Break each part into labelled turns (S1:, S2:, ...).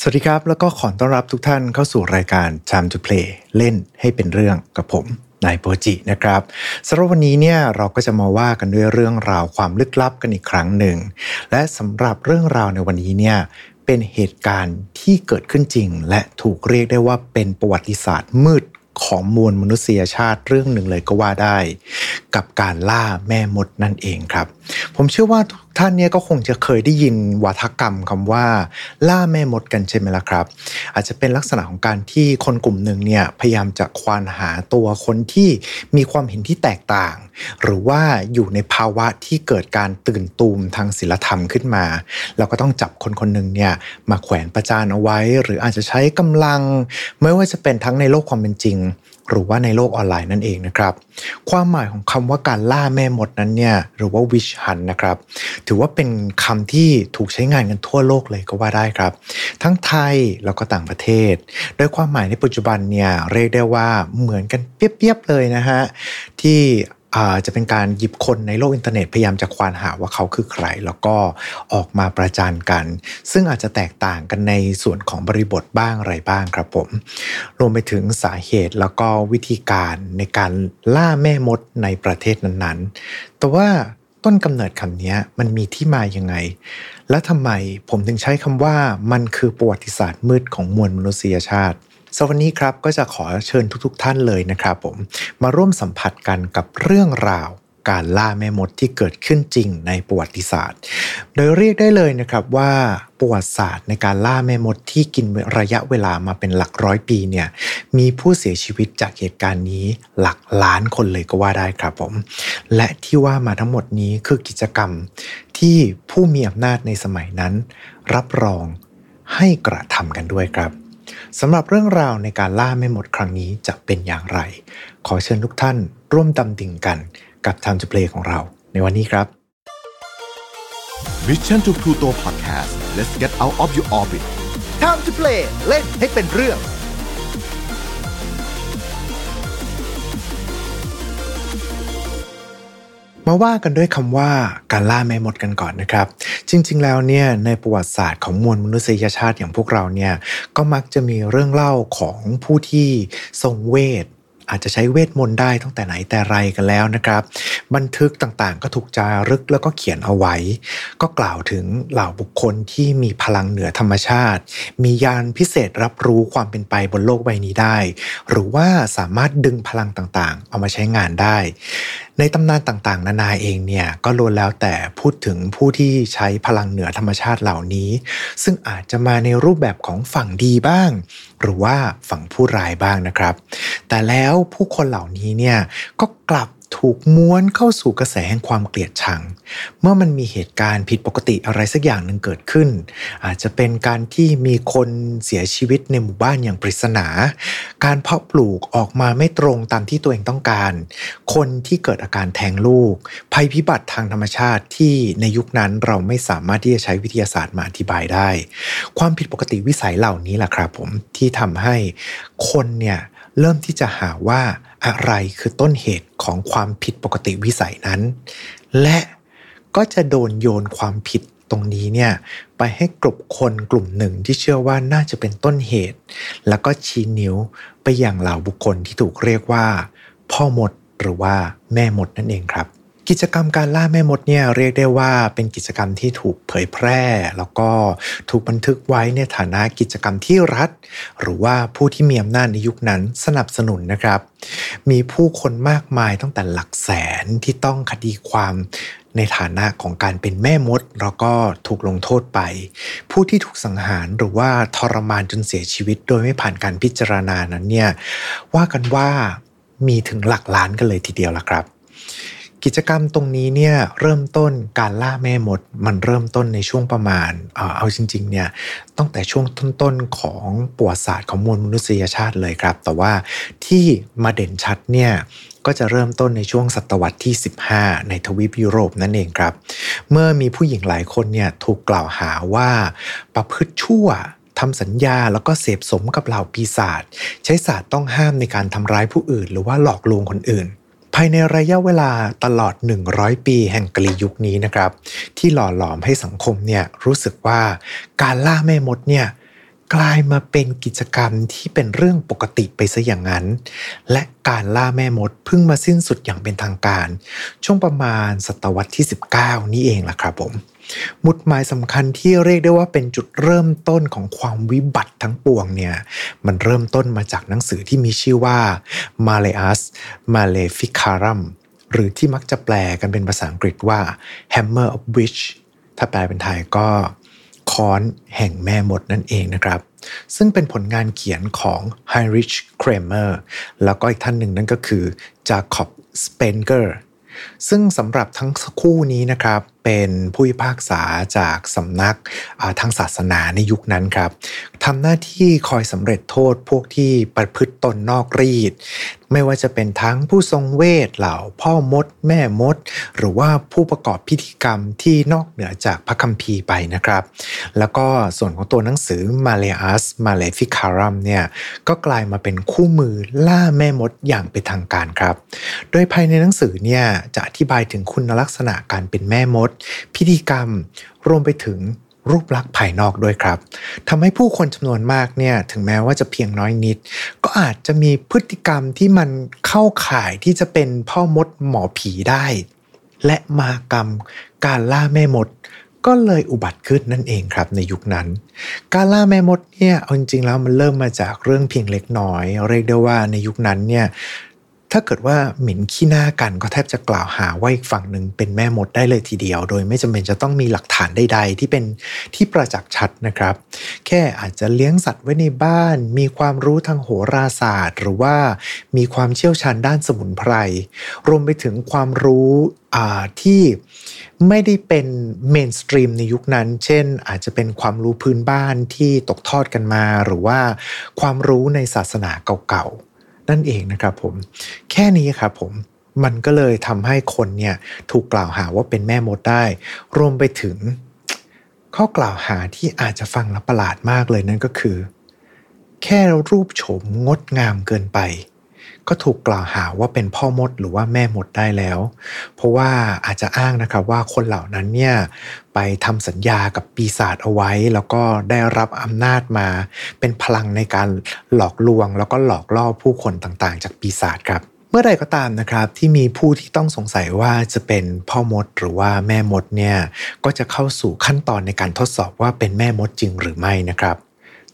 S1: สวัสดีครับ แล้วก็ขอต้อนรับทุกท่านเข้าสู่รายการ Time to Play เล่นให้เป็นเรื่องกับผมนายโปจินะครับสำหรับวันนี้เนี่ยเราก็จะมาว่ากันด้วยเรื่องราวความลึกลับกันอีกครั้งหนึ่ง และสำหรับเรื่องราวในวันนี้เนี่ยเป็นเหตุการณ์ที่เกิดขึ้นจริง และถูกเรียกได้ว่าเป็นประวัติศาสตร์มืดของมวลมนุษยชาติเรื่องหนึ่งเลยก็ว่าได้ กับการล่าแม่มดนั่นเองครับ ผมเชื่อว่าทุก ท่านเนี่ยก็คงจะเคยได้ยินวาทกรรมคำว่า ล่าแม่มดกันใช่ไหมล่ะครับ อาจจะเป็นลักษณะของการที่คนกลุ่มหนึ่งเนี่ยพยายามจะควานหาตัวคนที่มีความเห็นที่แตกต่าง หรือว่าอยู่ในภาวะที่เกิดการตื่นตูมทางศิลธรรมขึ้นมา เราก็ต้องจับคนคนหนึ่งเนี่ยมาแขวนประจานเอาไว้ หรืออาจจะใช้กำลัง ไม่ว่าจะเป็นทั้งในโลกความเป็นจริง หรือว่าในโลกออนไลน์นั่นเองนะครับ ความหมายของคำว่าการล่าแม่มดนั้นเนี่ยหรือว่าวิชฮันนะครับ ถือว่าเป็นคำที่ถูกใช้งานกันทั่วโลกเลยก็ว่าได้ครับ ทั้งไทยแล้วก็ต่างประเทศ โดยความหมายในปัจจุบันเนี่ยเรียกได้ว่าเหมือนกันเปียบๆเลยนะฮะที่ จะเป็นการหยิบคนในโลกอินเทอร์เน็ตพยายามจะควานหาว่าเขาคือใคร แล้วก็ออกมาประจานกัน ซึ่งอาจจะแตกต่างกันในส่วนของบริบทบ้างอะไรบ้างครับผม รวมไปถึงสาเหตุแล้วก็วิธีการในการล่าแม่มดในประเทศนั้นๆ แต่ว่าต้นกำเนิดคำนี้มันมีที่มายังไง และทำไมผมถึงใช้คำว่ามันคือประวัติศาสตร์มืดของมวลมนุษยชาติ สวันนี้ครับก็จะขอเชิญทุกๆทท่านเลยนะครับผมมาร่วมสัมผัสกันกับเรื่องราวการล่าแม่มดที่เกิดขึ้นจริงในประวัติศาสตร์ โดยเรียกได้เลยนะครับว่าประวัติศาสตร์ในการล่าแม่มดที่กินระยะเวลามาเป็นหลักร้อยปีเนี่ยมีผู้เสียชีวิตจากเหตุการณ์นี้หลักล้านคนเลยก็ว่าได้ครับผม และที่ว่ามาทั้งหมดนี้คือกิจกรรมที่ผู้มีอำนาจในสมัยนั้น รับรองให้กระทำกันด้วยครับ สำหรับเรื่องราวในการล่าไม่หมดครั้งนี้จะเป็นอย่างไร ขอเชิญทุกท่านร่วมดำดิ่งกันกับ Time to Play ของเรา ในวันนี้ครับ
S2: Mission to Pluto Podcast let's get out of your orbit
S3: Time to Play เล่นให้เป็นเรื่อง
S1: มาว่ากันด้วยคำว่าการล่าแม่มดกันก่อนนะครับ จริงๆแล้วเนี่ยในประวัติศาสตร์ของมวลมนุษยชาติอย่างพวกเราเนี่ยก็มักจะมีเรื่องเล่าของผู้ที่ทรงเวทอาจจะใช้เวทมนต์ได้ตั้งแต่ไหนแต่ไรกันแล้วนะครับ บันทึกต่างๆ ก็ถูกจารึกแล้วก็เขียนเอาไว้ ก็กล่าวถึงเหล่าบุคคลที่มีพลังเหนือธรรมชาติ มียานพิเศษรับรู้ความเป็นไปบนโลกใบนี้ได้ หรือว่าสามารถดึงพลังต่างๆ เอามาใช้งานได้ ในตำนานต่างๆ นานาเองเนี่ยก็ล้วนแล้วแต่พูดถึงผู้ที่ใช้พลังเหนือธรรมชาติเหล่านี้ ซึ่งอาจจะมาในรูปแบบของฝั่งดีบ้าง หรือว่าฝั่งผู้ร้ายบ้างนะครับ แต่แล้วผู้คนเหล่านี้เนี่ยก็กลับ ถูกม้วนเข้าสู่กระแสแห่งความเกลียดชัง เมื่อมันมีเหตุการณ์ผิดปกติอะไรสักอย่างหนึ่งเกิดขึ้น อาจจะเป็นการที่มีคนเสียชีวิตในหมู่บ้านอย่างปริศนา การเพาะปลูกออกมาไม่ตรงตามที่ตัวเองต้องการ คนที่เกิดอาการแทงลูก ภัยพิบัติทางธรรมชาติที่ในยุคนั้นเราไม่สามารถที่จะใช้วิทยาศาสตร์มาอธิบายได้ ความผิดปกติวิสัยเหล่านี้แหละครับผมที่ทำให้คนเนี่ยเริ่มที่จะหาว่า อะไรคือต้นเหตุของความผิดปกติวิสัยนั้น และก็จะโดนโยนความผิดตรงนี้เนี่ยไปให้กลุ่มคนกลุ่มหนึ่งที่เชื่อว่าน่าจะเป็นต้นเหตุ แล้วก็ชี้นิ้วไปอย่างเหล่าบุคคลที่ถูกเรียกว่า พ่อหมดหรือว่าแม่หมดนั่นเองครับ กิจกรรมการล่าแม่มดเนี่ยเรียกได้ว่าเป็นกิจกรรมที่ถูกเผยแพร่ แล้วก็ถูกบันทึกไว้ในฐานะกิจกรรมที่รัฐ หรือว่าผู้ที่มีอำนาจในยุคนั้นสนับสนุนนะครับ มีผู้คนมากมายตั้งแต่หลักแสนที่ต้องคดีความในฐานะของการเป็นแม่มด แล้วก็ถูกลงโทษไป ผู้ที่ถูกสังหารหรือว่าทรมานจนเสียชีวิต โดยไม่ผ่านการพิจารณานั้นเนี่ยว่ากันว่ามีถึงหลักล้านกันเลยทีเดียวละครับ กิจกรรมตรงนี้เนี่ยเริ่มต้นการล่าแม่มด มันเริ่มต้นในช่วงประมาณเอาจริงๆเนี่ยตั้งแต่ช่วงต้นๆของประวัติศาสตร์ของมวลมนุษยชาติเลยครับ แต่ว่าที่มาเด่นชัดเนี่ยก็จะเริ่มต้นในช่วงศตวรรษที่ 15 ในทวีปยุโรปนั่นเองครับ เมื่อมีผู้หญิงหลายคนเนี่ยถูกกล่าวหาว่าประพฤติชั่วทำสัญญาแล้วก็เสพสมกับเหล่าปีศาจใช้ศาสตร์ต้องห้ามในการทำร้ายผู้อื่น หรือว่าหลอกลวงคนอื่น ภายในระยะเวลาตลอด 100 ปีแห่งกลียุคนี้นะครับ ที่หล่อหลอมให้สังคมเนี่ยรู้สึกว่าการล่าแม่มดเนี่ยกลายมาเป็นกิจกรรมที่เป็นเรื่องปกติไปซะอย่างนั้น และการล่าแม่มดเพิ่งมาสิ้นสุดอย่างเป็นทางการ ช่วงประมาณศตวรรษที่ 19 นี่เองล่ะครับผม มุดหมายสำคัญที่เรียกได้ว่าเป็นจุดเริ่มต้นของความวิบัติทั้งปวงเนี่ยมันเริ่มต้นมาจากหนังสือที่มีชื่อว่า Maleus Maleficarum หรือที่มักจะแปลกันเป็นภาษาอังกฤษว่า Hammer of Witch ถ้าแปลเป็นไทยก็ค้อนแห่งแม่มดนั่นเองนะครับ ซึ่งเป็นผลงานเขียนของ Heinrich Kramer แล้วก็อีกท่านหนึ่งนั่นก็คือ Jacob Spenger ซึ่งสำหรับทั้งคู่นี้นะครับเป็นผู้พิพากษาจากสำนักทางศาสนาในยุคนั้นครับทำหน้าที่คอยสำเร็จโทษพวกที่ประพฤติตนนอกรีด ไม่ว่าจะเป็นทั้งผู้ทรงเวทเหล่าพ่อมด แม่มด หรือว่าผู้ประกอบพิธีกรรมที่นอกเหนือจากพระคัมภีร์ไปนะครับ แล้วก็ส่วนของตัวหนังสือ Maleus Maleficarum เนี่ยก็กลายมาเป็นคู่มือล่าแม่มดอย่างเป็นทางการครับ โดยภายในหนังสือเนี่ยจะอธิบายถึงคุณลักษณะการเป็นแม่มด พิธีกรรมรวมไปถึงรูปลักษณ์ภายนอกด้วยครับทำให้ผู้คนจำนวนมากเนี่ยถึงแม้ว่าจะเพียงน้อยนิด ก็อาจจะมีพฤติกรรมที่มันเข้าข่ายที่จะเป็นพ่อมดหมอผีได้ และมากรรมการล่าแม่มด ก็เลยอุบัติขึ้นนั่นเองครับในยุคนั้น การล่าแม่มดเนี่ยเอาจริงๆแล้วมันเริ่มมาจากเรื่องเพียงเล็กน้อย เรียกได้ว่าในยุคนั้นเนี่ย ถ้าเกิดว่าหมิ่นขี้หน้ากันก็แทบจะกล่าวหาว่าอีกฝั่งหนึ่งเป็นแม่มดได้เลยทีเดียว โดยไม่จำเป็นจะต้องมีหลักฐานใด ๆ ที่เป็นที่ประจักษ์ชัดนะครับ แค่อาจจะเลี้ยงสัตว์ไว้ในบ้าน มีความรู้ทางโหราศาสตร์ หรือว่ามีความเชี่ยวชาญด้านสมุนไพร รวมไปถึงความรู้ที่ไม่ได้เป็นเมนสตรีมในยุคนั้น เช่น อาจจะเป็นความรู้พื้นบ้านที่ตกทอดกันมา หรือว่าความรู้ในศาสนาเก่าๆ นั่นเองนะครับผม แค่นี้ครับผมมันก็เลยทำให้คนเนี่ยถูกกล่าวหาว่าเป็นแม่มดได้ รวมไปถึง ข้อกล่าวหาที่อาจจะฟังแล้วประหลาดมากเลยนั่นก็คือ แค่รูปโฉมงดงามเกินไป ก็ถูกกล่าวหาว่าเป็นพ่อมดหรือว่าแม่มดได้แล้ว เพราะว่าอาจจะอ้างนะครับว่าคนเหล่านั้นเนี่ยไปทำสัญญากับปีศาจเอาไว้ แล้วก็ได้รับอำนาจมา เป็นพลังในการหลอกลวง แล้วก็หลอกล่อผู้คนต่างๆ จากปีศาจครับเมื่อใดก็ตามนะครับที่มีผู้ที่ต้องสงสัยว่าจะเป็นพ่อมดหรือว่าแม่มดเนี่ยก็จะเข้าสู่ขั้นตอนในการทดสอบว่าเป็นแม่มดจริงหรือไม่นะครับ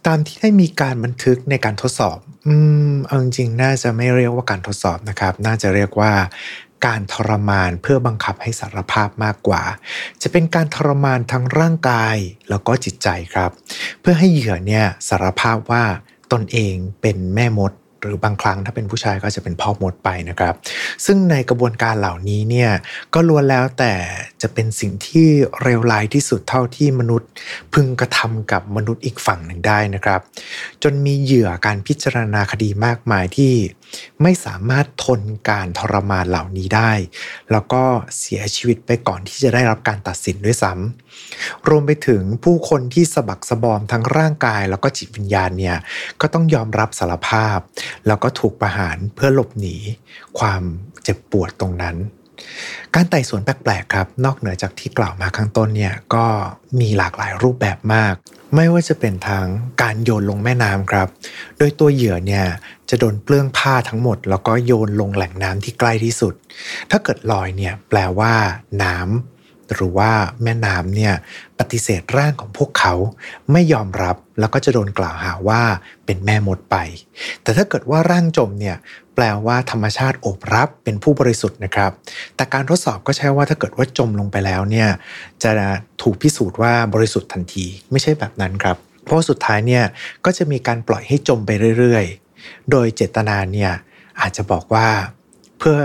S1: ตามที่ได้มีการบันทึกในการทดสอบ อืมเอาจริงๆน่าจะไม่เรียกว่าการทดสอบนะครับ น่าจะเรียกว่าการทรมานเพื่อบังคับให้สารภาพมากกว่า จะเป็นการทรมานทั้งร่างกายแล้วก็จิตใจครับ เพื่อให้เหยื่อเนี่ยสารภาพว่าตนเองเป็นแม่มด หรือบางครั้งถ้าเป็นผู้ชายก็จะเป็นพ่อมดไปนะครับ ซึ่งในกระบวนการเหล่านี้เนี่ยก็ล้วนแล้วแต่จะเป็นสิ่งที่เร็วร้ายที่สุดเท่าที่มนุษย์พึงกระทำกับมนุษย์อีกฝั่งหนึ่งได้นะครับ จนมีเหยื่อการพิจารณาคดีมากมายที่ ไม่สามารถทนการทรมานเหล่านี้ได้ แล้วก็เสียชีวิตไปก่อนที่จะได้รับการตัดสินด้วยซ้ำรวมไปถึงผู้คนที่สะบักสะบอมทั้งร่างกายแล้วก็จิตวิญญาณเนี่ยก็ต้องยอมรับสารภาพ แล้วก็ถูกประหารเพื่อหลบหนี ความเจ็บปวดตรงนั้น การไต่สวนแปลกๆครับ นอกเหนือจากที่กล่าวมาข้างต้นเนี่ยก็มีหลากหลายรูปแบบมาก ไม่ว่าจะเป็นทางการโยนลงแม่น้ำครับ โดยตัวเหยื่อเนี่ยจะโดนเปลื้องผ้าทั้งหมด แล้วก็โยนลงแหล่งน้ำที่ใกล้ที่สุด ถ้าเกิดลอยเนี่ยแปลว่าน้ำ หรือว่าแม่น้ำเนี่ยปฏิเสธร่างของพวกเขาไม่ยอมรับแล้วก็จะโดนกล่าวหาว่าเป็นแม่มดไป แต่ถ้าเกิดว่าร่างจมเนี่ยแปลว่าธรรมชาติโอบรับเป็นผู้บริสุทธิ์นะครับ แต่การทดสอบก็ใช่ว่าถ้าเกิดว่าจมลงไปแล้วเนี่ยจะถูกพิสูจน์ว่าบริสุทธิ์ทันที ไม่ใช่แบบนั้นครับ เพราะสุดท้ายเนี่ยก็จะมีการปล่อยให้จมไปเรื่อยๆ โดยเจตนาเนี่ยอาจจะบอกว่าเพื่อ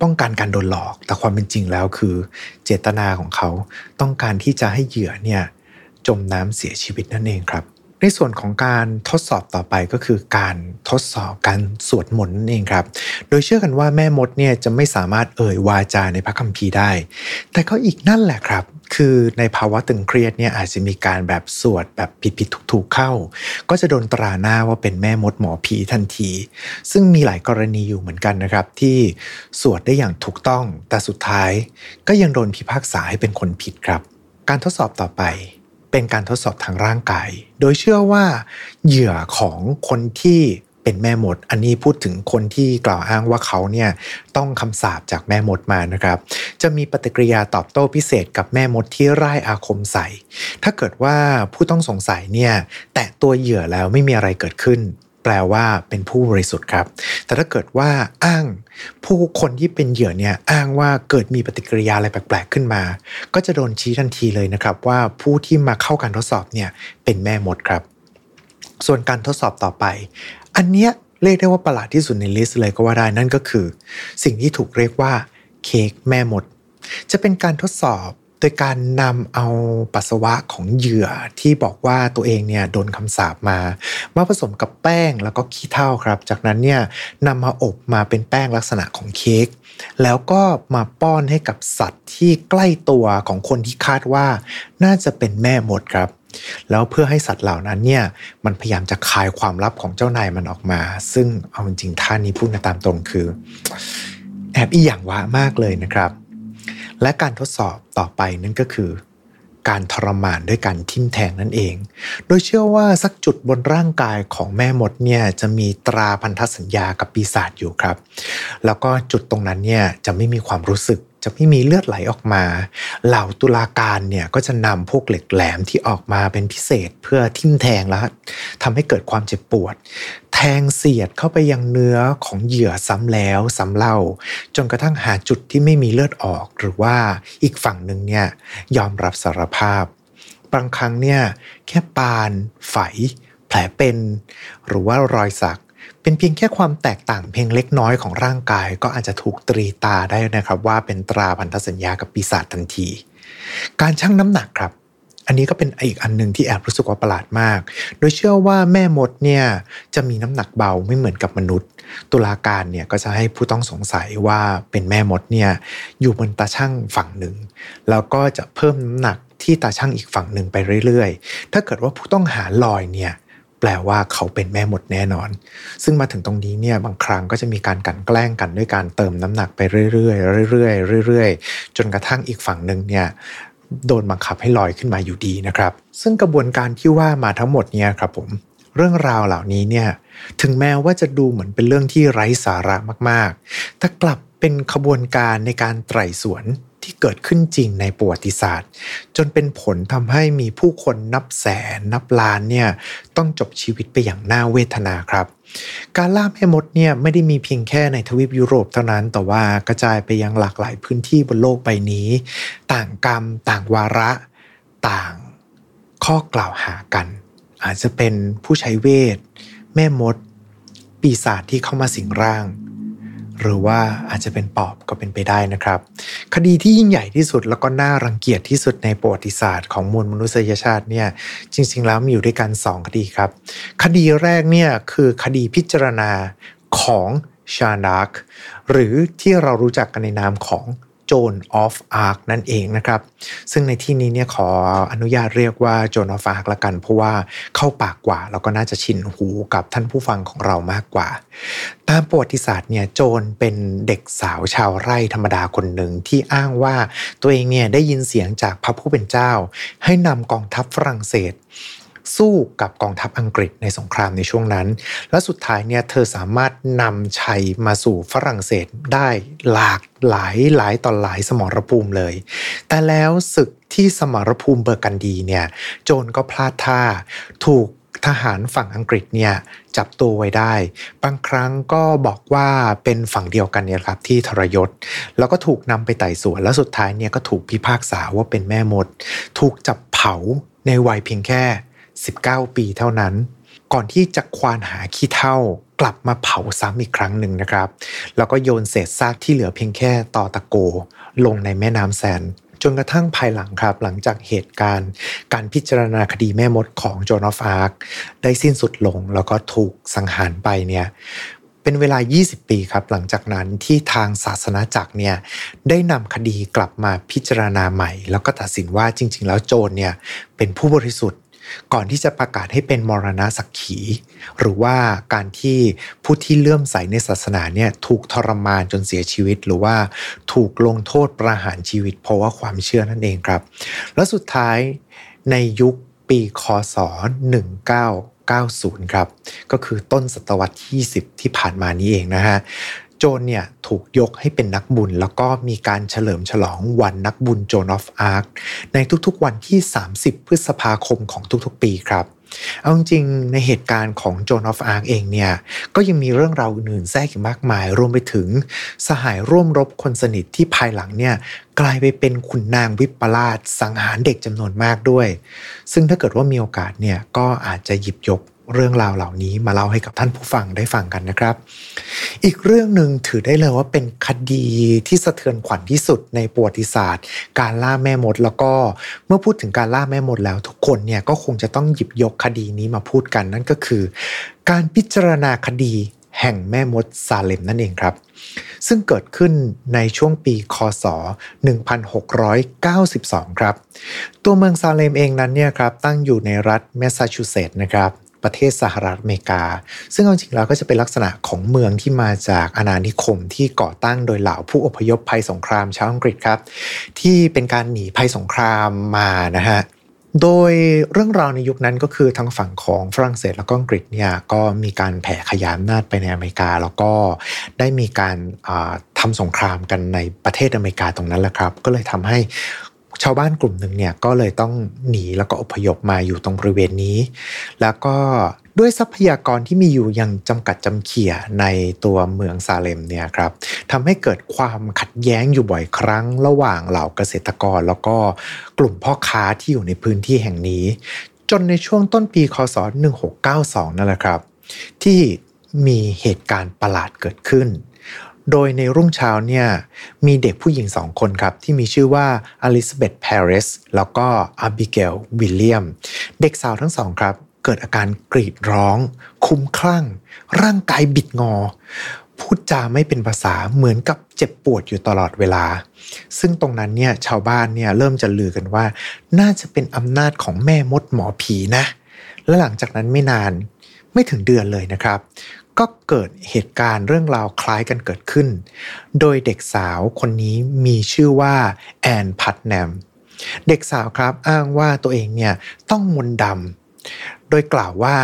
S1: ป้องกันการโดนหลอก แต่ความเป็นจริงแล้วคือ เจตนาของเขาต้องการที่จะให้เหยื่อเนี่ยจมน้ำเสียชีวิตนั่นเองครับ ในส่วนของการทดสอบต่อไปก็คือการทดสอบการสวดมนต์นั่นเองครับ โดยเชื่อกันว่าแม่มดเนี่ยจะไม่สามารถเอ่ยวาจาในพระคัมภีร์ได้ แต่ก็อีกนั่นแหละครับ คือในภาวะตึงเครียดเนี่ยอาจจะมีการแบบสวดแบบผิดผิดถูกถูกเข้า ก็จะโดนตราหน้าว่าเป็นแม่มดหมอผีทันที ซึ่งมีหลายกรณีอยู่เหมือนกันนะครับ ที่สวดได้อย่างถูกต้อง แต่สุดท้ายก็ยังโดนพิพากษาให้เป็นคนผิดครับ การทดสอบต่อไป เป็นการทดสอบทางร่างกาย โดยเชื่อว่าเหยื่อของคนที่เป็นแม่มด อันนี้พูดถึงคนที่กล่าวอ้างว่าเขาเนี่ยต้องคำสาปจากแม่มดมานะครับ จะมีปฏิกิริยาตอบโต้พิเศษกับแม่มดที่ร่ายอาคมใส่ ถ้าเกิดว่าผู้ต้องสงสัยเนี่ยแตะตัวเหยื่อแล้วไม่มีอะไรเกิดขึ้น ลว่าเป็นผู้บริสุทธิ์ครับ แต่ถ้าเกิดว่าอ้างผู้คนที่เป็นเหยื่อเนี่ยอ้างว่าเกิดมีปฏิกิริยาอะไรแปลกๆขึ้นมา ก็จะโดนชี้ทันทีเลยนะครับ ว่าผู้ที่มาเข้าการทดสอบเนี่ยเป็นแม่มดครับ ส่วนการทดสอบต่อไป อันเนี้ยเรียกได้ว่าประหลาดที่สุดในลิสต์เลยก็ว่าได้นั่นก็คือ สิ่งที่ถูกเรียกว่าเค้กแม่มด จะเป็นการทดสอบ โดยการนำเอาปัสสาวะของเหยื่อที่บอกว่าตัวเองเนี่ยโดนคำสาปมามาผสมกับแป้งแล้วก็ขี้เถ้าครับ จากนั้นเนี่ยนำมาอบมาเป็นแป้งลักษณะของเค้กแล้วก็มาป้อนให้กับสัตว์ที่ใกล้ตัวของคนที่คาดว่า น่าจะเป็นแม่มดครับ แล้วเพื่อให้สัตว์เหล่านั้นเนี่ยมันพยายามจะคายความลับของเจ้านายมันออกมา ซึ่งเอาจริงๆท่านี้พูดตามตรงคือ แอบอีอย่างวะมากเลยนะครับ และการทดสอบต่อไปนั่นก็คือ การทรมานด้วยการทิ่มแทงนั่นเอง โดยเชื่อว่าสักจุดบนร่างกายของแม่มดเนี่ยจะมีตราพันธสัญญากับปีศาจอยู่ครับ แล้วก็จุดตรงนั้นเนี่ยจะไม่มีความรู้สึก จะไม่มีเลือดไหลออกมา เหล่าตุลาการเนี่ยก็จะนำพวกเหล็กแหลมที่ออกมาเป็นพิเศษเพื่อทิ่มแทงแล้วทำให้เกิดความเจ็บปวด แทงเสียดเข้าไปยังเนื้อของเหยื่อซ้ำแล้วซ้ำเล่า จนกระทั่งหาจุดที่ไม่มีเลือดออก หรือว่าอีกฝั่งหนึ่งเนี่ยยอมรับสารภาพ บางครั้งเนี่ยแค่ปานไฝแผลเป็น หรือว่ารอยสัก เป็นเพียงแค่ความแตกต่างเพียงเล็กน้อยของร่างกาย ก็อาจจะถูกตรีตาได้นะครับว่าเป็นตราพันธสัญญากับปีศาจทันที การชั่งน้ำหนักครับ อันนี้ก็เป็นอีกอันหนึ่งที่แอบรู้สึกว่าประหลาดมาก โดยเชื่อว่าแม่มดเนี่ยจะมีน้ำหนักเบาไม่เหมือนกับมนุษย์ ตุลาการเนี่ยก็จะให้ผู้ต้องสงสัยว่าเป็นแม่มดเนี่ยอยู่บนตาช่างฝั่งหนึ่ง แล้วก็จะเพิ่มน้ำหนักที่ตาช่างอีกฝั่งหนึ่งไปเรื่อยๆ ถ้าเกิดว่าผู้ต้องหาลอยเนี่ย แปลว่าเขาเป็นแม่หมดแน่นอน ซึ่งมาถึงตรงนี้เนี่ยบางครั้งก็จะมีการกันแกล้งกันด้วยการเติมน้ำหนักไปเรื่อยๆเรื่อยๆเรื่อยๆ จนกระทั่งอีกฝั่งหนึ่งเนี่ยโดนบังคับให้ลอยขึ้นมาอยู่ดีนะครับ ซึ่งกระบวนการที่ว่ามาทั้งหมดเนี่ยครับผมเรื่องราวเหล่านี้เนี่ยถึงแม้ว่าจะดูเหมือนเป็นเรื่องที่ไร้สาระมากๆ แต่กลับเป็นขบวนการในการไตร่สวน ที่เกิดขึ้นจริงในประวัติศาสตร์ จนเป็นผลทำให้มีผู้คนนับแสนนับล้านเนี่ยต้องจบชีวิตไปอย่างน่าเวทนาครับ การล่าแม่มดเนี่ยไม่ได้มีเพียงแค่ในทวีปยุโรปเท่านั้น แต่ว่ากระจายไปยังหลากหลายพื้นที่บนโลกใบนี้ ต่างกรรม ต่างวาระ ต่างข้อกล่าวหากัน อาจจะเป็นผู้ใช้เวท แม่มด ปีศาจที่เข้ามาสิงร่าง หรือว่าอาจจะเป็นปอบก็เป็นไปได้นะครับ คดีที่ยิ่งใหญ่ที่สุดแล้วก็น่ารังเกียจที่สุดในประวัติศาสตร์ของมวลมนุษยชาติเนี่ยจริง ๆ แล้วมีอยู่ด้วยกัน 2 คดีครับ คดีแรกเนี่ยคือคดีพิจารณาของชานักหรือที่เรารู้จักกันในนามของ โจนออฟอาร์คนั่นเองนะครับ ซึ่งในที่นี้เนี่ยขออนุญาตเรียกว่าโจนออฟอาร์คละกัน เพราะว่าเข้าปากกว่า แล้วก็น่าจะชินหูกับท่านผู้ฟังของเรามากกว่า ตามประวัติศาสตร์เนี่ยโจนเป็นเด็กสาวชาวไร่ธรรมดาคนหนึ่งที่อ้างว่าตัวเองเนี่ยได้ยินเสียงจากพระผู้เป็นเจ้า ให้นำกองทัพฝรั่งเศส สู้กับกองทัพอังกฤษในสงครามในช่วงนั้น และสุดท้ายเนี่ยเธอสามารถนำชัยมาสู่ฝรั่งเศสได้หลากหลายหลายต่อหลายสมรภูมิเลย แต่แล้วศึกที่สมรภูมิเบอร์กันดีเนี่ยโจนก็พลาดท่าถูกทหารฝั่งอังกฤษเนี่ยจับตัวไว้ได้ บางครั้งก็บอกว่าเป็นฝั่งเดียวกันเนี่ยครับที่ทรยศ แล้วก็ถูกนำไปไต่สวน แล้วสุดท้ายเนี่ยก็ถูกพิพากษาว่าเป็นแม่มด ถูกจับเผาในวัยเพียงแค่ 19 ปีเท่านั้น ก่อนที่จะควานหาขี้เท่ากลับมาเผาซ้ำอีกครั้งหนึ่งนะครับ แล้วก็โยนเศษซากที่เหลือเพียงแค่ตอตะโก ลงในแม่น้ำแซนจนกระทั่งภายหลังครับ หลังจากเหตุการณ์ การพิจารณาคดีแม่มดของโจนอฟอาร์คได้สิ้นสุดลงแล้วก็ถูกสังหารไปเนี่ยเป็นเวลา 20 ปีครับ หลังจากนั้นที่ทางศาสนาจักรเนี่ยได้นำคดีกลับมาพิจารณาใหม่ แล้วก็ตัดสินว่าจริง ๆ แล้วโจรเนี่ยเป็นผู้บริสุทธิ์ ก่อนที่จะประกาศให้เป็นมรณะสักขี หรือว่าการที่ผู้ที่เลื่อมใสในศาสนาเนี่ยถูกทรมานจนเสียชีวิต หรือว่าถูกลงโทษประหารชีวิต เพราะว่าความเชื่อนั่นเองครับ และสุดท้ายในยุคปีคศ 1990 ครับ ก็คือต้นศตวรรษที่10ที่ผ่านมานี้เองนะฮะ โจนเนี่ยถูกยกให้เป็นนักบุญ แล้วก็มีการเฉลิมฉลองวันนักบุญโจนออฟอาร์คในทุกๆวันที่ 30 พฤษภาคมของทุกๆ ปีครับเอาจริงในเหตุการณ์ของโจนออฟอาร์คเองเนี่ยก็ยังมีเรื่องราวอื่นแทรกอีกมากมาย รวมไปถึงสหายร่วมรบคนสนิทที่ภายหลังเนี่ยกลายไปเป็นขุนนางวิปลาสสังหารเด็กจำนวนมากด้วย ซึ่งถ้าเกิดว่ามีโอกาสเนี่ยก็อาจจะหยิบยก เรื่องราวเหล่านี้มาเล่าให้กับท่านผู้ฟังได้ฟังกันนะครับ อีกเรื่องหนึ่งถือได้เลยว่าเป็นคดีที่สะเทือนขวัญที่สุดในประวัติศาสตร์ การล่าแม่มด แล้วก็เมื่อพูดถึงการล่าแม่มดแล้วทุกคนเนี่ยก็คงจะต้องหยิบยกคดีนี้มาพูดกัน นั่นก็คือ การพิจารณาคดีแห่งแม่มดซาเลมนั่นเองครับ ซึ่งเกิดขึ้นในช่วงปีคศ 1692 ครับ ตัวเมืองซาเลมเองนั้นเนี่ยครับตั้งอยู่ในรัฐแมสซาชูเซตส์นะครับ ประเทศสหรัฐอเมริกา ซึ่งเอาจริงแล้วก็จะเป็นลักษณะของเมืองที่มาจากอาณานิคมที่ก่อตั้งโดยเหล่าผู้อพยพภัยสงครามชาวอังกฤษครับ ที่เป็นการหนีภัยสงครามมานะฮะโดยเรื่องราวในยุคนั้นก็คือทางฝั่งของฝรั่งเศสแล้วก็อังกฤษเนี่ยก็มีการแผ่ขยายอำนาจไปในอเมริกา แล้วก็ได้มีการทำสงครามกันในประเทศอเมริกาตรงนั้นแหละครับ ก็เลยทำให้ ชาวบ้านกลุ่มหนึ่งเนี่ยก็เลยต้องหนีแล้วก็อพยพมาอยู่ตรงบริเวณนี้ แล้วก็ด้วยทรัพยากรที่มีอยู่ยังจำกัดจำเขี่ยในตัวเมืองซาเลมเนี่ยครับทำให้เกิดความขัดแย้งอยู่บ่อยครั้ง ระหว่างเหล่าเกษตรกร แล้วก็กลุ่มพ่อค้าที่อยู่ในพื้นที่แห่งนี้ จนในช่วงต้นปีคศ 1692 นั่นแหละครับ ที่มีเหตุการณ์ประหลาดเกิดขึ้น โดยในรุ่งเช้าเนี่ยมีเด็กผู้หญิงสองคนครับ ที่มีชื่อว่าอลิซาเบธแพร i สแล้วก็อาบิเกลวิลเลียม เด็กสาวทั้งสองครับ เกิดอาการกรีดร้อง คุ้มคลั่ง ร่างกายบิดงอ พูดจาไม่เป็นภาษาเหมือนกับเจ็บปวดอยู่ตลอดเวลา ซึ่งตรงนั้นเนี่ยชาวบ้านเนี่ยเริ่มจะลือกันว่า น่าจะเป็นอำนาจของแม่มดหมอผีนะ และหลังจากนั้นไม่นานไม่ถึงเดือนเลยนะครับ ก็เกิดเหตุการณ์เรื่องราวคล้ายกันเกิดขึ้น โดยเด็กสาวคนนี้มีชื่อว่าแอนพัตแนม เด็กสาวครับอ้างว่าตัวเองเนี่ยต้องมนต์ดำ โดยกล่าวว่า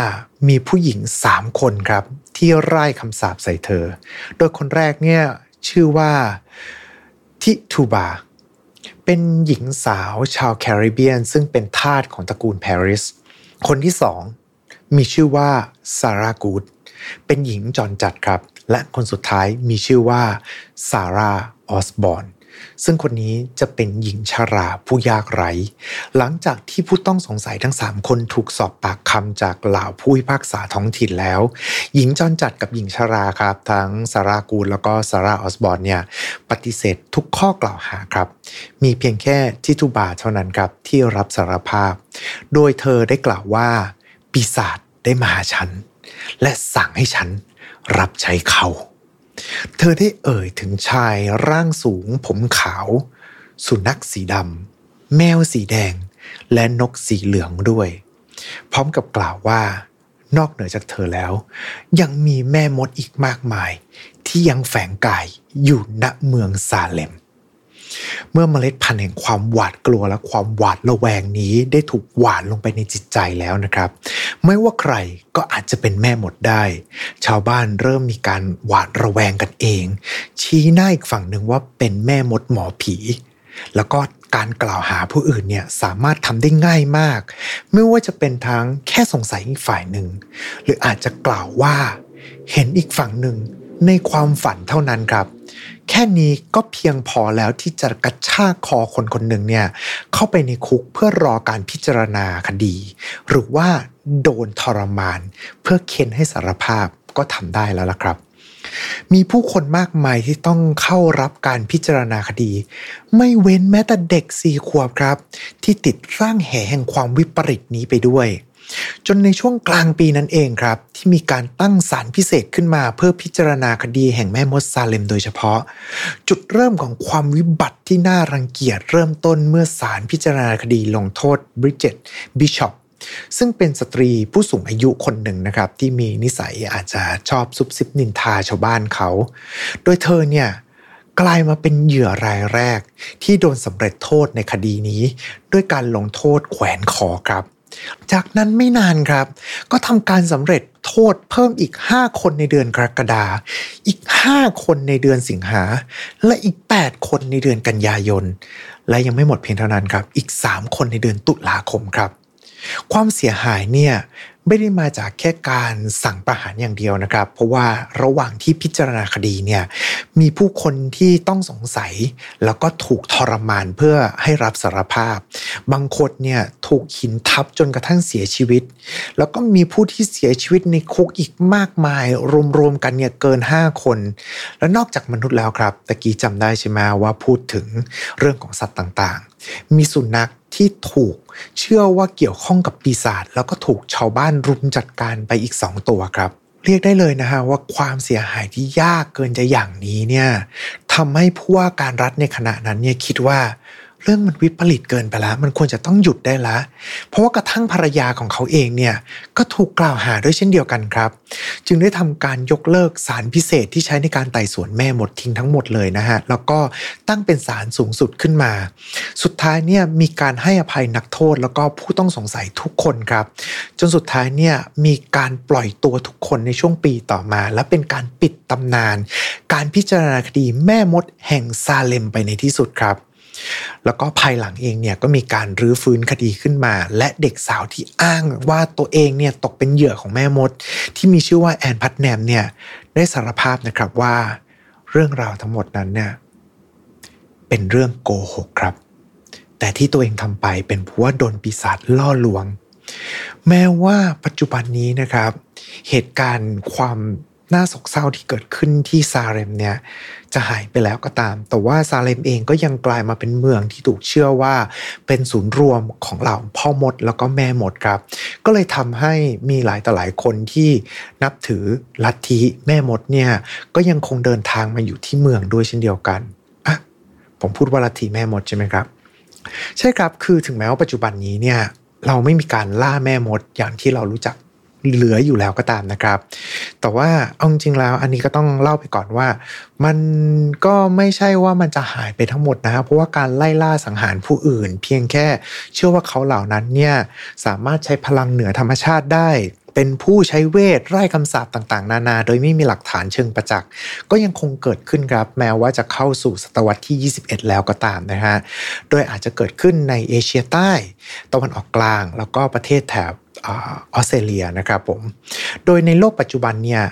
S1: มีผู้หญิงสามคนครับที่ไร้คำสาปใส่เธอ โดยคนแรกเนี่ยชื่อว่าทิทูบา เป็นหญิงสาวชาวแคริบเบียน ซึ่งเป็นทาสของตระกูลปาริส คนที่สองมีชื่อว่าซาร่ากูด เป็นหญิงจรจัดครับ และคนสุดท้ายมีชื่อว่าซาร่าออสบอนซึ่งคนนี้จะเป็นหญิงชาราผู้ยากไร้ หลังจากที่ผู้ต้องสงสัยทั้ง 3 คนถูกสอบปากคำจากเหล่าผู้พิพากษาท้องถิ่นแล้ว หญิงจอรจัดกับหญิงชาราครับ ทั้งซารากูลแล้วก็ซาร่าออสบอนเนี่ยปฏิเสธทุกข้อกล่าวหาครับ มีเพียงแค่ทิทูบาเท่านั้นครับที่รับสารภาพ โดยเธอได้กล่าวว่าปีศาจได้มาหาฉัน และสั่งให้ฉันรับใช้เขา เธอได้เอ่ยถึงชายร่างสูงผมขาว สุนัขสีดำแมวสีแดง และนกสีเหลืองด้วย พร้อมกับกล่าวว่านอกเหนือจากเธอแล้ว ยังมีแม่มดอีกมากมาย ที่ยังแฝงกายอยู่ณเมืองซาเลม เมื่อเมล็ดพันธุ์แห่งความหวาดกลัวและความหวาดระแวงนี้ได้ถูกหวานลงไปในจิตใจแล้วนะครับ ไม่ว่าใครก็อาจจะเป็นแม่หมดได้ ชาวบ้านเริ่มมีการหวาดระแวงกันเอง ชี้หน้าอีกฝั่งหนึ่งว่าเป็นแม่มดหมอผี แล้วก็การกล่าวหาผู้อื่นเนี่ยสามารถทำได้ง่ายมาก ไม่ว่าจะเป็นทั้งแค่สงสัยอีกฝ่ายหนึ่ง หรืออาจจะกล่าวว่า เห็นอีกฝั่งหนึ่งในความฝันเท่านั้นครับ แค่นี้ก็เพียงพอแล้วที่จะกระชากคอคนคนหนึ่งเนี่ยเข้าไปในคุกเพื่อรอการพิจารณาคดี หรือว่าโดนทรมาน เพื่อเค้นให้สารภาพก็ทำได้แล้วล่ะครับ มีผู้คนมากมายที่ต้องเข้ารับการพิจารณาคดี ไม่เว้นแม้แต่เด็กสี่ขวบครับ ที่ติดร่างแห่แห่งความวิปริตนี้ไปด้วย จนในช่วงกลางปีนั้นเองครับ ที่มีการตั้งศาลพิเศษขึ้นมา เพื่อพิจารณาคดีแห่งแม่มดซาเลมโดยเฉพาะ จุดเริ่มของความวิบัติที่น่ารังเกียจเริ่มต้นเมื่อศาลพิจารณาคดีลงโทษบริดเจตบิชอปซึ่งเป็นสตรีผู้สูงอายุคนหนึ่งนะครับ ที่มีนิสัยอาจจะชอบซุบซิบนินทาชาวบ้านเขา โดยเธอเนี่ยกลายมาเป็นเหยื่อรายแรกที่โดนสำเร็จโทษในคดีนี้ ด้วยการลงโทษแขวนคอครับ จากนั้นไม่นานครับ ก็ทำการสำเร็จโทษเพิ่มอีก 5 คนในเดือนกรกฎาอีก 5 คนในเดือนสิงหา และอีก 8 คนในเดือนกันยายน และยังไม่หมดเพียงเท่านั้นครับ อีก 3 คนในเดือนตุลาคมครับ ความเสียหายเนี่ย ไม่ได้มาจากแค่การสั่งประหารอย่างเดียวนะครับ เพราะว่าระหว่างที่พิจารณาคดีเนี่ยมีผู้คนที่ต้องสงสัย แล้วก็ถูกทรมานเพื่อให้รับสารภาพ บางคนเนี่ยถูกหินทับจนกระทั่งเสียชีวิต แล้วก็มีผู้ที่เสียชีวิตในคุกอีกมากมาย รวมๆกันเนี่ยเกิน 5 คน และนอกจากมนุษย์แล้วครับตะกี้จำได้ใช่ไหมว่าพูดถึงเรื่องของสัตว์ต่างๆ มีสุนัขที่ถูกเชื่อว่าเกี่ยวข้องกับปีศาจแล้วก็ถูกชาวบ้านรุมจัดการไปอีก 2 ตัวครับ เรียกได้เลยนะฮะว่าความเสียหายที่ยากเกินจะอย่างนี้เนี่ยทำให้ผู้ว่าการรัฐในขณะนั้นเนี่ยคิดว่า เรื่องมันวิปริตเกินไปแล้วมันควรจะต้องหยุดได้แล้วเพราะว่ากระทั่งภรรยาของเขาเองเนี่ยก็ถูกกล่าวหาด้วยเช่นเดียวกันครับ จึงได้ทำการยกเลิกสารพิเศษที่ใช้ในการไต่สวนแม่หมดทิ้งทั้งหมดเลยนะฮะแล้วก็ตั้งเป็นสารสูงสุดขึ้นมา สุดท้ายเนี่ยมีการให้อภัยนักโทษ แล้วก็ผู้ต้องสงสัยทุกคนครับ จนสุดท้ายเนี่ยมีการปล่อยตัวทุกคนในช่วงปีต่อมา และเป็นการปิดตำนาน การพิจารณาคดีแม่มดแห่งซาเลมไปในที่สุดครับ แล้วก็ภายหลังเองเนี่ยก็มีการรื้อฟื้นคดีขึ้นมา และเด็กสาวที่อ้างว่าตัวเองเนี่ยตกเป็นเหยื่อของแม่มด ที่มีชื่อว่าแอนพัทแนมเนี่ยได้สารภาพนะครับว่า เรื่องราวทั้งหมดนั้นเนี่ยเป็นเรื่องโกหกครับ แต่ที่ตัวเองทำไปเป็นเพราะว่าโดนปีศาจล่อลวง แม้ว่าปัจจุบันนี้นะครับ เหตุการณ์ความ น่าโศกเศร้าที่เกิดขึ้นที่ซาเรมเนี่ยจะหายไปแล้วก็ตาม แต่ว่าซาเลมเองก็ยังกลายมาเป็นเมืองที่ถูกเชื่อว่า เป็นศูนย์รวมของเหล่าพ่อมดแล้วก็แม่มดครับ ก็เลยทำให้มีหลายต่อหลายคนที่นับถือลัทธิแม่มดเนี่ยก็ยังคงเดินทางมาอยู่ที่เมืองด้วยเช่นเดียวกันอะผมพูดว่าลัทธิแม่มดใช่ไหมครับ ใช่ครับคือถึงแม้ว่าปัจจุบันนี้เนี่ยเราไม่มีการล่าแม่มดอย่างที่เรารู้จักเหลืออยู่แล้วก็ตามนะครับ แต่ว่าเอาจริงแล้วอันนี้ก็ต้องเล่าไปก่อนว่า มันก็ไม่ใช่ว่ามันจะหายไปทั้งหมดนะครับเพราะว่าการไล่ล่าสังหารผู้อื่น เพียงแค่เชื่อว่าเขาเหล่านั้นเนี่ยสามารถใช้พลังเหนือธรรมชาติได้เป็นผู้ใช้เวทไร้คำสาปต่างๆ นานา โดยไม่มีหลักฐานเชิงประจักษ์ก็ยังคงเกิดขึ้นครับแม้ว่าจะเข้าสู่ศตวรรษที่ 21 แล้วก็ตามนะฮะ โดยอาจจะเกิดขึ้นในเอเชียใต้ ตะวันออกกลาง แล้วก็ประเทศแถบ ออสเตรเลียนะครับผม โดยในโลกปัจจุบันเนี่ย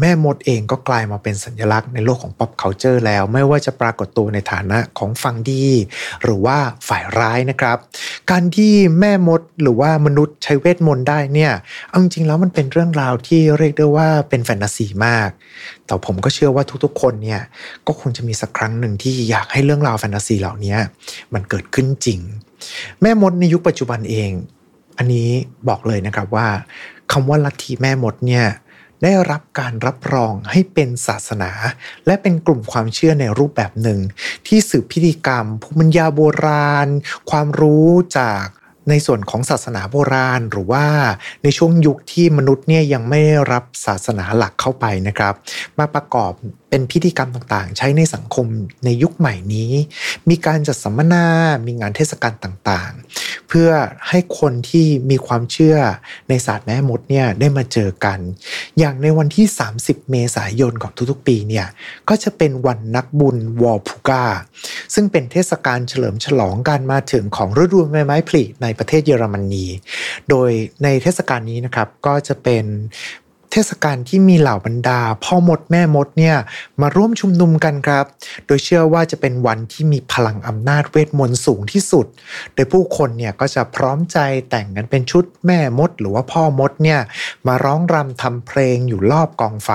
S1: แม่มดเองก็กลายมาเป็นสัญลักษณ์ในโลกของ pop culture แล้ว ไม่ว่าจะปรากฏตัวในฐานะของฝั่งดี หรือว่าฝ่ายร้ายนะครับ การที่แม่มดหรือว่ามนุษย์ใช้เวทมนต์ได้เนี่ยเอาจริงๆแล้วมันเป็นเรื่องราวที่เรียกได้ว่าเป็นแฟนตาซีมาก แต่ผมก็เชื่อว่าทุกๆ คนเนี่ยก็คงจะมีสักครั้งหนึ่งที่อยากให้เรื่องราวแฟนตาซีเหล่านี้มันเกิดขึ้นจริง แม่มดในยุคปัจจุบันเอง อันนี้บอกเลยนะครับว่าคำว่าลัทธิแม่มดเนี่ยได้รับการรับรองให้เป็นศาสนา และเป็นกลุ่มความเชื่อในรูปแบบหนึ่ง ที่สืบพิธีกรรม ภูมิปัญญาโบราณ ความรู้จากในส่วนของศาสนาโบราณ หรือว่าในช่วงยุคที่มนุษย์เนี่ยยังไม่รับศาสนาหลักเข้าไปนะครับ มาประกอบ เป็นพิธีกรรมต่างๆ ใช้ในสังคมในยุคใหม่นี้ มีการจัดสัมมนา มีงานเทศกาลต่างๆ เพื่อให้คนที่มีความเชื่อในศาสตร์แม่มดเนี่ยได้มาเจอกัน อย่างในวันที่ 30 เมษายนของทุกๆ ปีเนี่ยก็จะเป็นวันนักบุญวอลพูกาซึ่งเป็นเทศกาลเฉลิมฉลองการมาถึงของฤดูใบไม้ผลิในประเทศเยอรมนี โดยในเทศกาลนี้นะครับก็จะเป็น เทศกาลที่มีเหล่าบรรดา พ่อมดแม่มดเนี่ยมาร่วมชุมนุมกันครับ โดยเชื่อว่าจะเป็นวันที่มีพลังอำนาจเวทมนต์สูงที่สุด โดยผู้คนเนี่ยก็จะพร้อมใจแต่งกันเป็นชุดแม่มด หรือว่าพ่อมดเนี่ยมาร้องรำทำเพลงอยู่รอบกองไฟ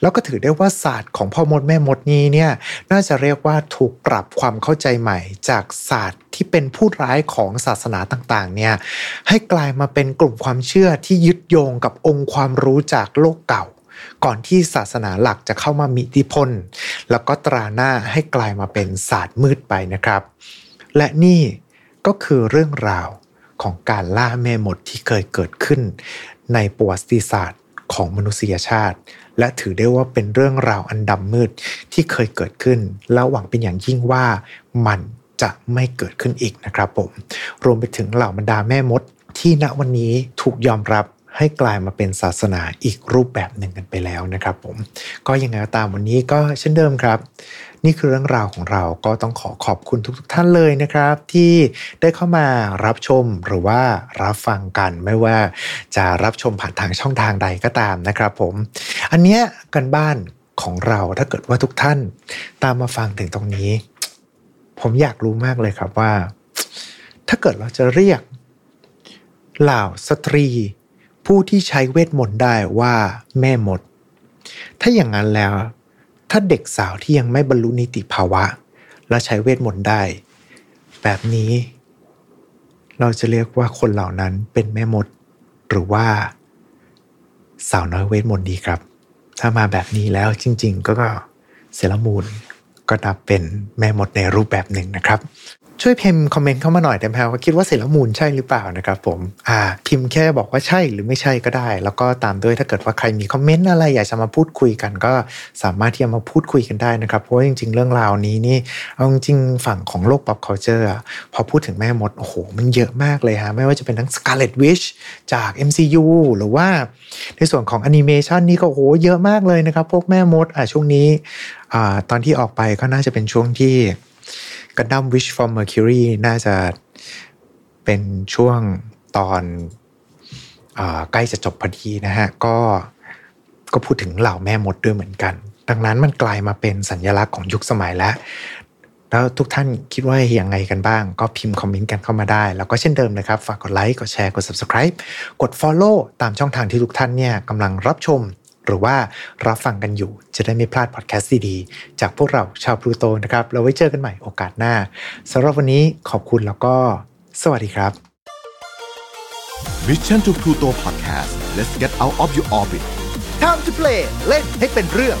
S1: แล้วก็ถือได้ว่าศาสตร์ของพ่อมดแม่มดนี้เนี่ยน่าจะเรียกว่าถูกปรับความเข้าใจใหม่จากศาสตร์ ที่เป็นผู้ร้ายของศาสนาต่างๆเนี่ยให้กลายมาเป็นกลุ่มความเชื่อที่ยึดโยงกับองค์ความรู้จากโลกเก่า ก่อนที่ศาสนาหลักจะเข้ามามีอิทธิพล แล้วก็ตราหน้าให้กลายมาเป็นศาสตร์มืดไปนะครับ และนี่ก็คือเรื่องราวของการล่าแม่มดที่เคยเกิดขึ้น ในประวัติศาสตร์ของมนุษยชาติ และถือได้ว่าเป็นเรื่องราวอันดำมืดที่เคยเกิดขึ้น แล้วหวังเป็นอย่างยิ่งว่ามัน จะไม่เกิดขึ้นอีกนะครับผม รวมไปถึงเหล่าบรรดาแม่มด ที่ณวันนี้ถูกยอมรับให้กลายมาเป็นศาสนาอีกรูปแบบหนึ่งกันไปแล้วนะครับผม ก็ยังไงก็ตามวันนี้ก็เช่นเดิมครับ นี่คือเรื่องราวของเราก็ต้องขอขอบคุณทุกๆทท่านเลยนะครับ ที่ได้เข้ามารับชมหรือว่ารับฟังกันไม่ว่าจะรับชมผ่านทางช่องทางใดก็ตามนะครับผม อันเนี้ยกันบ้านของเราถ้าเกิดว่าทุกท่านตามมาฟังถึงตรงนี้ ผมอยากรู้มากเลยครับว่า ถ้าเกิดเราจะเรียกเหล่าสตรี ผู้ที่ใช้เวทมนต์ได้ว่าแม่มด ถ้าอย่างนั้นแล้ว ถ้าเด็กสาวที่ยังไม่บรรลุนิติภาวะ และใช้เวทมนต์ได้ แบบนี้ เราจะเรียกว่าคนเหล่านั้นเป็นแม่มด หรือว่าสาวน้อยเวทมนต์ดีครับ ถ้ามาแบบนี้แล้วจริง ๆ ก็เซรามูน ก็นับเป็นแม่มดในรูปแบบหนึ่งนะครับ ช่วยพิมพ์คอมเมนต์เข้ามาหน่อยได้ไหมครับว่าคิดว่าเซรมูนใช่หรือเปล่านะครับผมอ่าพิมพ์แค่บอกว่าใช่หรือไม่ใช่ก็ได้ แล้วก็ตามด้วยถ้าเกิดว่าใครมีคอมเมนต์อะไรอยากจะมาพูดคุยกัน ก็สามารถที่จะมาพูดคุยกันได้นะครับเพราะว่าจริง ๆ เรื่องราวนี้นี่เอาจริงฝั่งของโลก pop culture พอพูดถึงแม่มดโอ้โหมันเยอะมากเลยฮะไม่ว่าจะเป็นทั้ง Scarlet Witch จาก MCU หรือว่าในส่วนของแอนิเมชันนี่ก็โอ้โหเยอะมากเลยนะครับพวกแม่มดอะช่วงนี้อ่าตอนที่ออกไปก็น่าจะเป็นช่วงที่ กันดั้ม Wish from Mercury น่าจะเป็นช่วงตอนอใกล้จะจบพอดีนะฮะ ก็ก็พูดถึงเหล่าแม่มดด้วยเหมือนกัน ดังนั้นมันกลายมาเป็นสัญลักษณ์ของยุคสมัยแล้ว แล้วทุกท่านคิดว่าอย่างไงกันบ้าง ก็พิมพ์คอมเมนต์กันเข้ามาได้ แล้วก็เช่นเดิมนะครับ ฝากกดไลค์ กดแชร์ กด subscribe กด follow ตามช่องทางที่ทุกท่านเนี่ยกำลังรับชม หรือว่ารับฟังกันอยู่ จะได้ไม่พลาดพอดแคสต์ดีๆจากพวกเราชาวพลูโตนะครับเราไว้เจอกันใหม่โอกาสหน้าสำหรับวันนี้ขอบคุณแล้วก็ สวัสดีครับ
S2: Mission to Pluto Podcast let's get out of your orbit
S3: Time to play เล่นให้เป็นเรื่อง